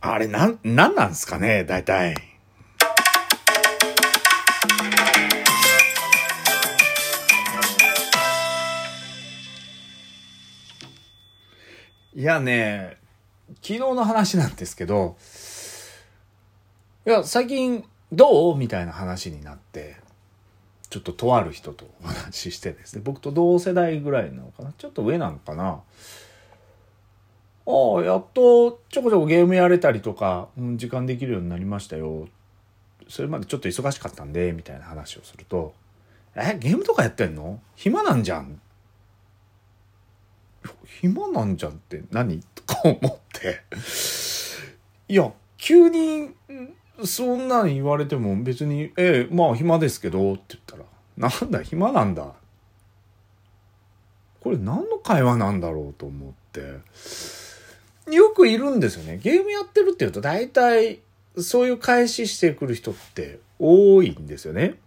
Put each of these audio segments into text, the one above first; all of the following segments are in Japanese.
あれ、な、なんなんですかね、大体。いやね、昨日の話なんですけど、いや、最近どう？みたいな話になって、ちょっととある人とお話ししてですね、僕と同世代ぐらいなのかな？ちょっと上なのかな？ああ、やっとちょこちょこゲームやれたりとか、うん、時間できるようになりましたよ。それまでちょっと忙しかったんで、みたいな話をすると、え、ゲームとかやってんの？暇なんじゃん。暇なんじゃんって何？とか思って。いや、急に、そんなん言われても別に、ええ、まあ暇ですけど、って言ったら、なんだ、暇なんだ。これ何の会話なんだろうと思って。よくいるんですよね。ゲームやってるって言うと大体そういう返ししてくる人って多いんですよね。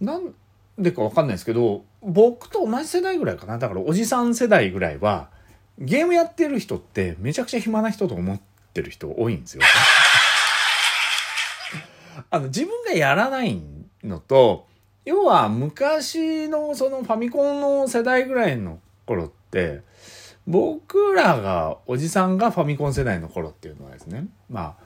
なんでかわかんないですけど、僕と同じ世代ぐらいかな。だからおじさん世代ぐらいは、ゲームやってる人ってめちゃくちゃ暇な人と思ってる人多いんですよ。あの、自分がやらないのと、要は昔のそのファミコンの世代ぐらいの頃って、僕らが、おじさんがファミコン世代の頃っていうのはですね、まあ、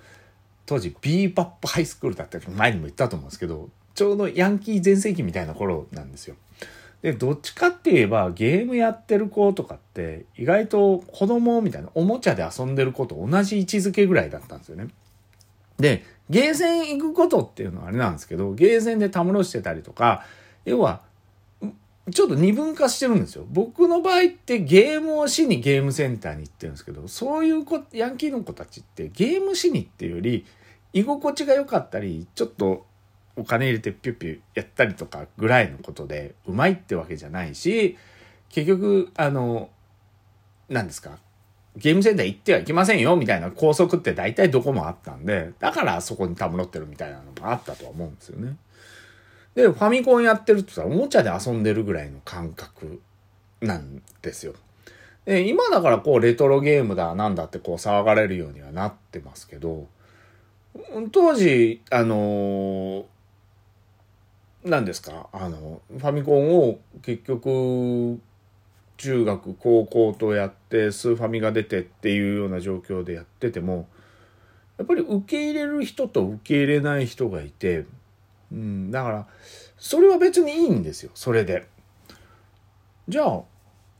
当時ビーバップハイスクールだったっけ前にも言ったと思うんですけど、ちょうどヤンキー全盛期みたいな頃なんですよ。で、どっちかって言えばゲームやってる子とかって意外と子供みたいなおもちゃで遊んでる子と同じ位置づけぐらいだったんですよね。で、ゲーセン行くことっていうのはあれなんですけど、ゲーセンでたむろしてたりとか、要は、ちょっと二分化してるんですよ。僕の場合ってゲームをしにゲームセンターに行ってるんですけど、そういう子、ヤンキーの子たちってゲームしにっていうより、居心地が良かったり、ちょっとお金入れてピュッピュやったりとかぐらいのことで、うまいってわけじゃないし、結局、あの、何ですか、ゲームセンター行ってはいけませんよみたいな校則って大体どこもあったんで、だからそこにたむろってるみたいなのもあったとは思うんですよね。で、ファミコンやってるって言ったらおもちゃで遊んでるぐらいの感覚なんですよ。で、今だからこうレトロゲームだなんだってこう騒がれるようにはなってますけど、当時、あの何ですか、あの、ファミコンを結局、中学、高校とやって、スーファミが出てっていうような状況でやってても、やっぱり受け入れる人と受け入れない人がいて、うん、だから、それは別にいいんですよ、それで。じゃあ、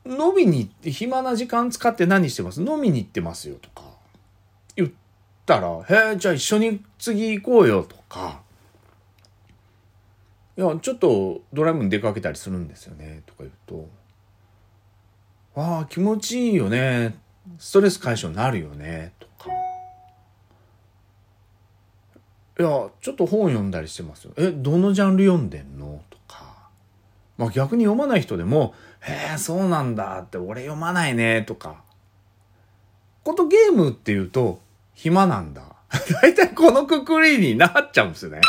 飲みに行って暇な時間使って何してます？飲みに行ってますよとか言ったら、へえ、じゃあ一緒に次行こうよとか、いや、ちょっとドライブに出かけたりするんですよね、とか言うと、ああ、気持ちいいよね。ストレス解消になるよね。といや、ちょっと本読んだりしてますよ。え、どのジャンル読んでんの？とか。まあ逆に読まない人でも、へえ、そうなんだって、俺読まないね。とか。ことゲームって言うと、暇なんだ。大体このくくりになっちゃうんですよね。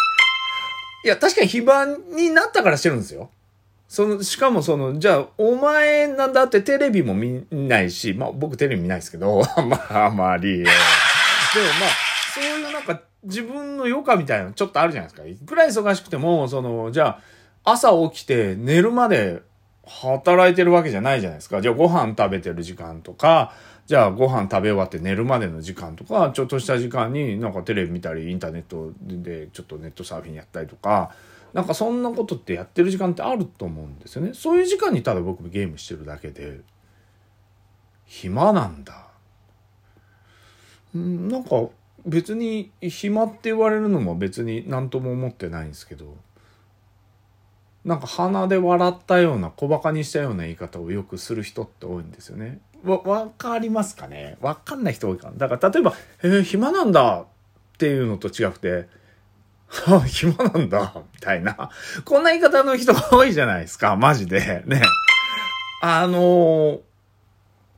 いや、確かに暇になったからしてるんですよ。その、しかもその、じゃあ、お前なんだってテレビも見ないし、まあ僕テレビ見ないですけど、まああまり。でもまあ、そういうなんか自分の余暇みたいなのちょっとあるじゃないですか。いくら忙しくても、その、じゃあ、朝起きて寝るまで働いてるわけじゃないじゃないですか。じゃあご飯食べてる時間とか、じゃあご飯食べ終わって寝るまでの時間とか、ちょっとした時間になんかテレビ見たり、インターネットでちょっとネットサーフィンやったりとか、なんかそんなことってやってる時間ってあると思うんですよね。そういう時間にただ僕ゲームしてるだけで、暇なんだ。んなんか別に暇って言われるのも別に何とも思ってないんですけど、なんか鼻で笑ったような小馬鹿にしたような言い方をよくする人って多いんですよね。わ、わかりますかね？わかんない人多いかな。だから例えば、えー、暇なんだっていうのと違くて、はあ、暇なんだ、みたいな。こんな言い方の人多いじゃないですか、マジで。ね。あのー、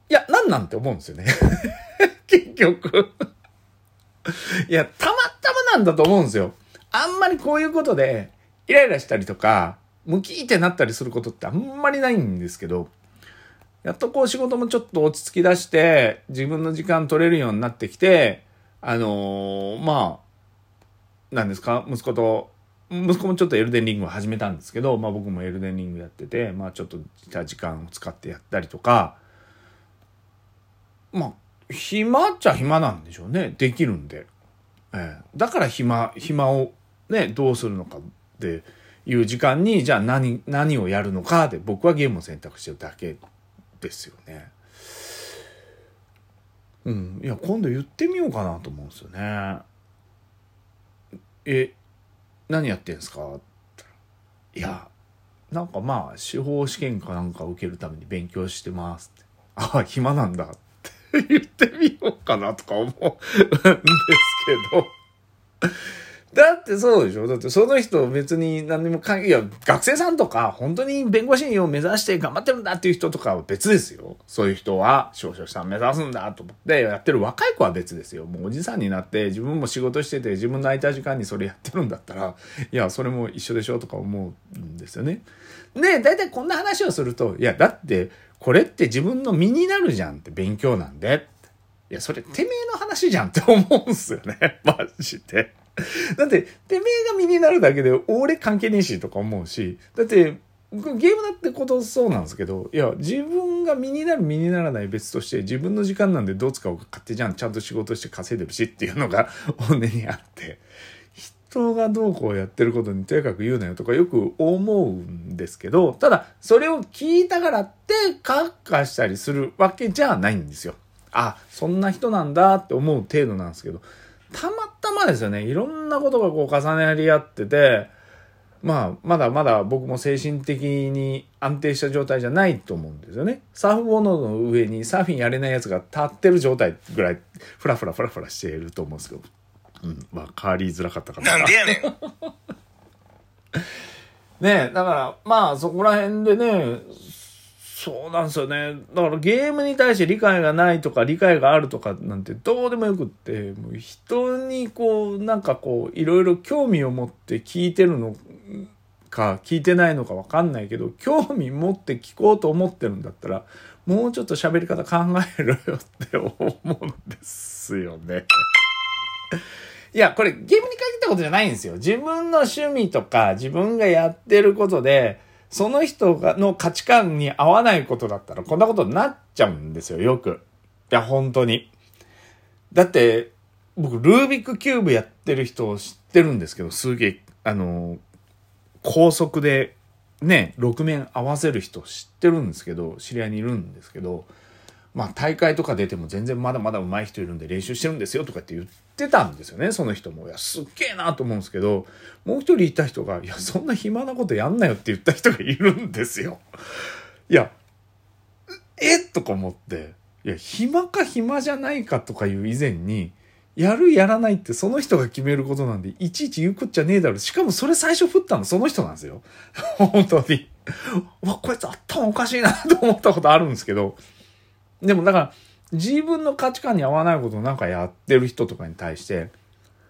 いや、なんなんて思うんですよね。結局。いや、たまたまなんだと思うんですよ。あんまりこういうことで、イライラしたりとか、ムキーってなったりすることってあんまりないんですけど、やっとこう仕事もちょっと落ち着き出して、自分の時間取れるようになってきて、あのー、まあ、なんですか、息子と、息子もちょっとエルデンリングを始めたんですけど、まあ僕もエルデンリングやってて、まあちょっと時間を使ってやったりとか、まあ、暇っちゃ暇なんでしょうね。できるんで。ええ、だから暇、暇をね、どうするのかっていう時間に、じゃあ何、何をやるのかで僕はゲームを選択してるだけですよね。うん。いや、今度言ってみようかなと思うんですよね。え、何やってんすか？いや、なんかまあ、司法試験かなんか受けるために勉強してます。ああ、暇なんだ 言ってみようかなとか思うんですけど。だってそうでしょ？だってその人別に何にも関係、いや、学生さんとか、本当に弁護士を目指して頑張ってるんだっていう人とかは別ですよ。そういう人は、少々さん目指すんだと思ってやってる若い子は別ですよ。もうおじさんになって自分も仕事してて自分の空いた時間にそれやってるんだったら、いや、それも一緒でしょとか思うんですよね。で、大体こんな話をすると、いや、だって、これって自分の身になるじゃんって勉強なんで。いや、それてめえの話じゃんって思うんすよね。マジで。だって、てめえが身になるだけで俺関係ねえしとか思うし、だって、ゲームだってことそうなんですけど、いや、自分が身になる身にならない別として、自分の時間なんでどう使うか勝手じゃん、ちゃんと仕事して稼いでるしっていうのが 本音にあって、人がどうこうやってることにとやかく言うなよとかよく思うんですけど、ただ、それを聞いたからって、カッカしたりするわけじゃないんですよ。あ、そんな人なんだって思う程度なんですけど、たまたまですよね、いろんなことがこう重なり合ってて、まあ、まだまだ僕も精神的に安定した状態じゃないと思うんですよね。サーフボードの上にサーフィンやれないやつが立ってる状態ぐらい、ふらふらふらふらしていると思うんですけど。うん、まあ、変わりづらかったかな。なんでやねん ねだから、まあ、そこら辺でね、そうなんですよね。だからゲームに対して理解がないとか理解があるとかなんてどうでもよくって、もう人にこう、なんかこう、いろいろ興味を持って聞いてるのか聞いてないのかわかんないけど、興味持って聞こうと思ってるんだったら、もうちょっと喋り方考えろよって思うんですよね。いや、これゲームに限ったことじゃないんですよ。自分の趣味とか自分がやってることで、その人がの価値観に合わないことだったらこんなことになっちゃうんですよ、よく。いや、本当に。だって、僕、ルービックキューブやってる人を知ってるんですけど、すげえ、あの、高速でね、6面合わせる人知ってるんですけど、知り合いにいるんですけど、まあ大会とか出ても全然まだまだ上手い人いるんで練習してるんですよとかって言ってたんですよね、その人も。いや、すっげえなと思うんですけど、もう一人いた人が、いや、そんな暇なことやんなよって言った人がいるんですよ。いや、えとか思って、いや、暇か暇じゃないかとかいう以前に、やるやらないってその人が決めることなんで、いちいち言うこっちゃねえだろ。しかもそれ最初振ったのその人なんですよ。本当に。わ、こいつ頭おかしいなと思ったことあるんですけど、でもだから、自分の価値観に合わないことをなんかやってる人とかに対して、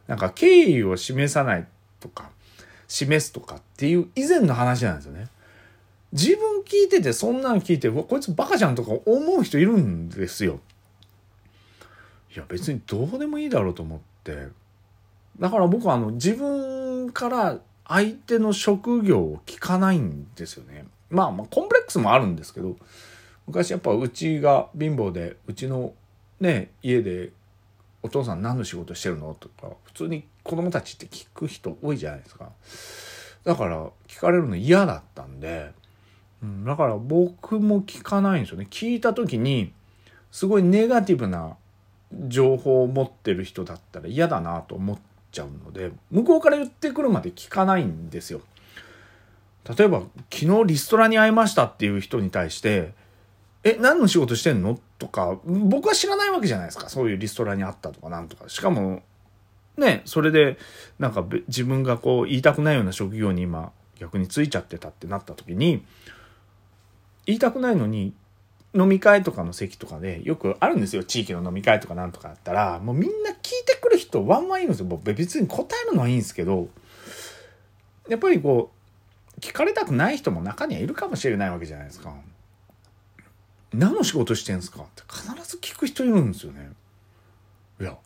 なんか敬意を示さないとか、示すとかっていう以前の話なんですよね。自分聞いててそんなの聞いて、こいつバカじゃんとか思う人いるんですよ。いや別にどうでもいいだろうと思って。だから僕はあの自分から相手の職業を聞かないんですよね。まあまあコンプレックスもあるんですけど、昔やっぱうちが貧乏でうちのね家で「お父さん何の仕事してるの?」とか普通に子供たちって聞く人多いじゃないですかだから聞かれるの嫌だったんで、うん、だから僕も聞かないんですよね聞いた時にすごいネガティブな情報を持ってる人だったら嫌だなと思っちゃうので向こうから言ってくるまで聞かないんですよ例えば昨日リストラに会いましたっていう人に対してえ、何の仕事してんの？とか、僕は知らないわけじゃないですか。そういうリストラにあったとかなんとか。しかも、ね、それで、なんか自分がこう言いたくないような職業に今逆についちゃってたってなった時に、言いたくないのに、飲み会とかの席とかでよくあるんですよ。地域の飲み会とかなんとかあったら、もうみんな聞いてくる人ワンワンいるんですよ。別に答えるのはいいんですけど、やっぱりこう、聞かれたくない人も中にはいるかもしれないわけじゃないですか。何の仕事してんすか？って必ず聞く人いるんですよね。いや、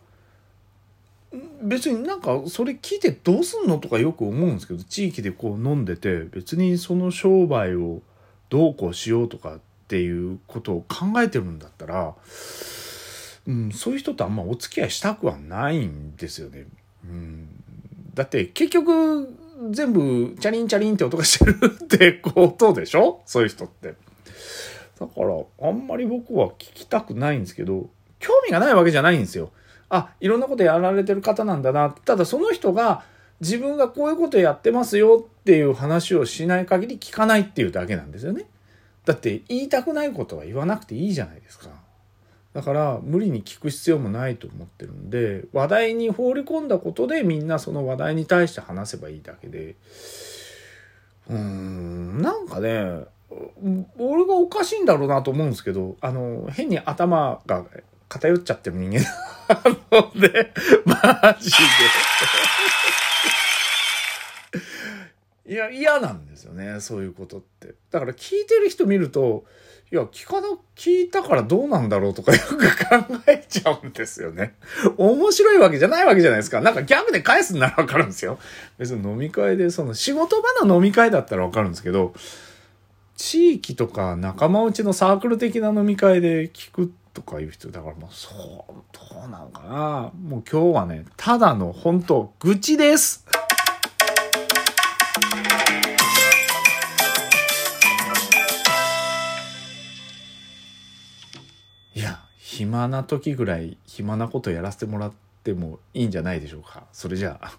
別になんかそれ聞いてどうすんのとかよく思うんですけど、地域でこう飲んでて、別にその商売をどうこうしようとかっていうことを考えてるんだったら、うん、そういう人とあんまお付き合いしたくはないんですよね。うん、だって結局全部チャリンチャリンって音がしてるってことでしょ？そういう人って。だからあんまり僕は聞きたくないんですけど興味がないわけじゃないんですよ。あいろんなことやられてる方なんだなただその人が自分がこういうことやってますよっていう話をしない限り聞かないっていうだけなんですよね。だって言いたくないことは言わなくていいじゃないですか。だから無理に聞く必要もないと思ってるんで話題に放り込んだことでみんなその話題に対して話せばいいだけでうーんなんかね俺がおかしいんだろうなと思うんですけどあの変に頭が偏っちゃってる人間 なのでマジでいや嫌なんですよねそういうことってだから聞いてる人見るといや、聞かな、聞いたからどうなんだろうとかよく考えちゃうんですよね。面白いわけじゃないわけじゃないですか。なんかギャグで返すんならわかるんですよ。別に飲み会で、その仕事場の飲み会だったらわかるんですけど、地域とか仲間内のサークル的な飲み会で聞くとかいう人、だからもう、そう、どうなのかな。もう今日はね、ただの本当愚痴ですいや。暇な時ぐらい暇なことやらせてもらってもいいんじゃないでしょうか。それじゃあ。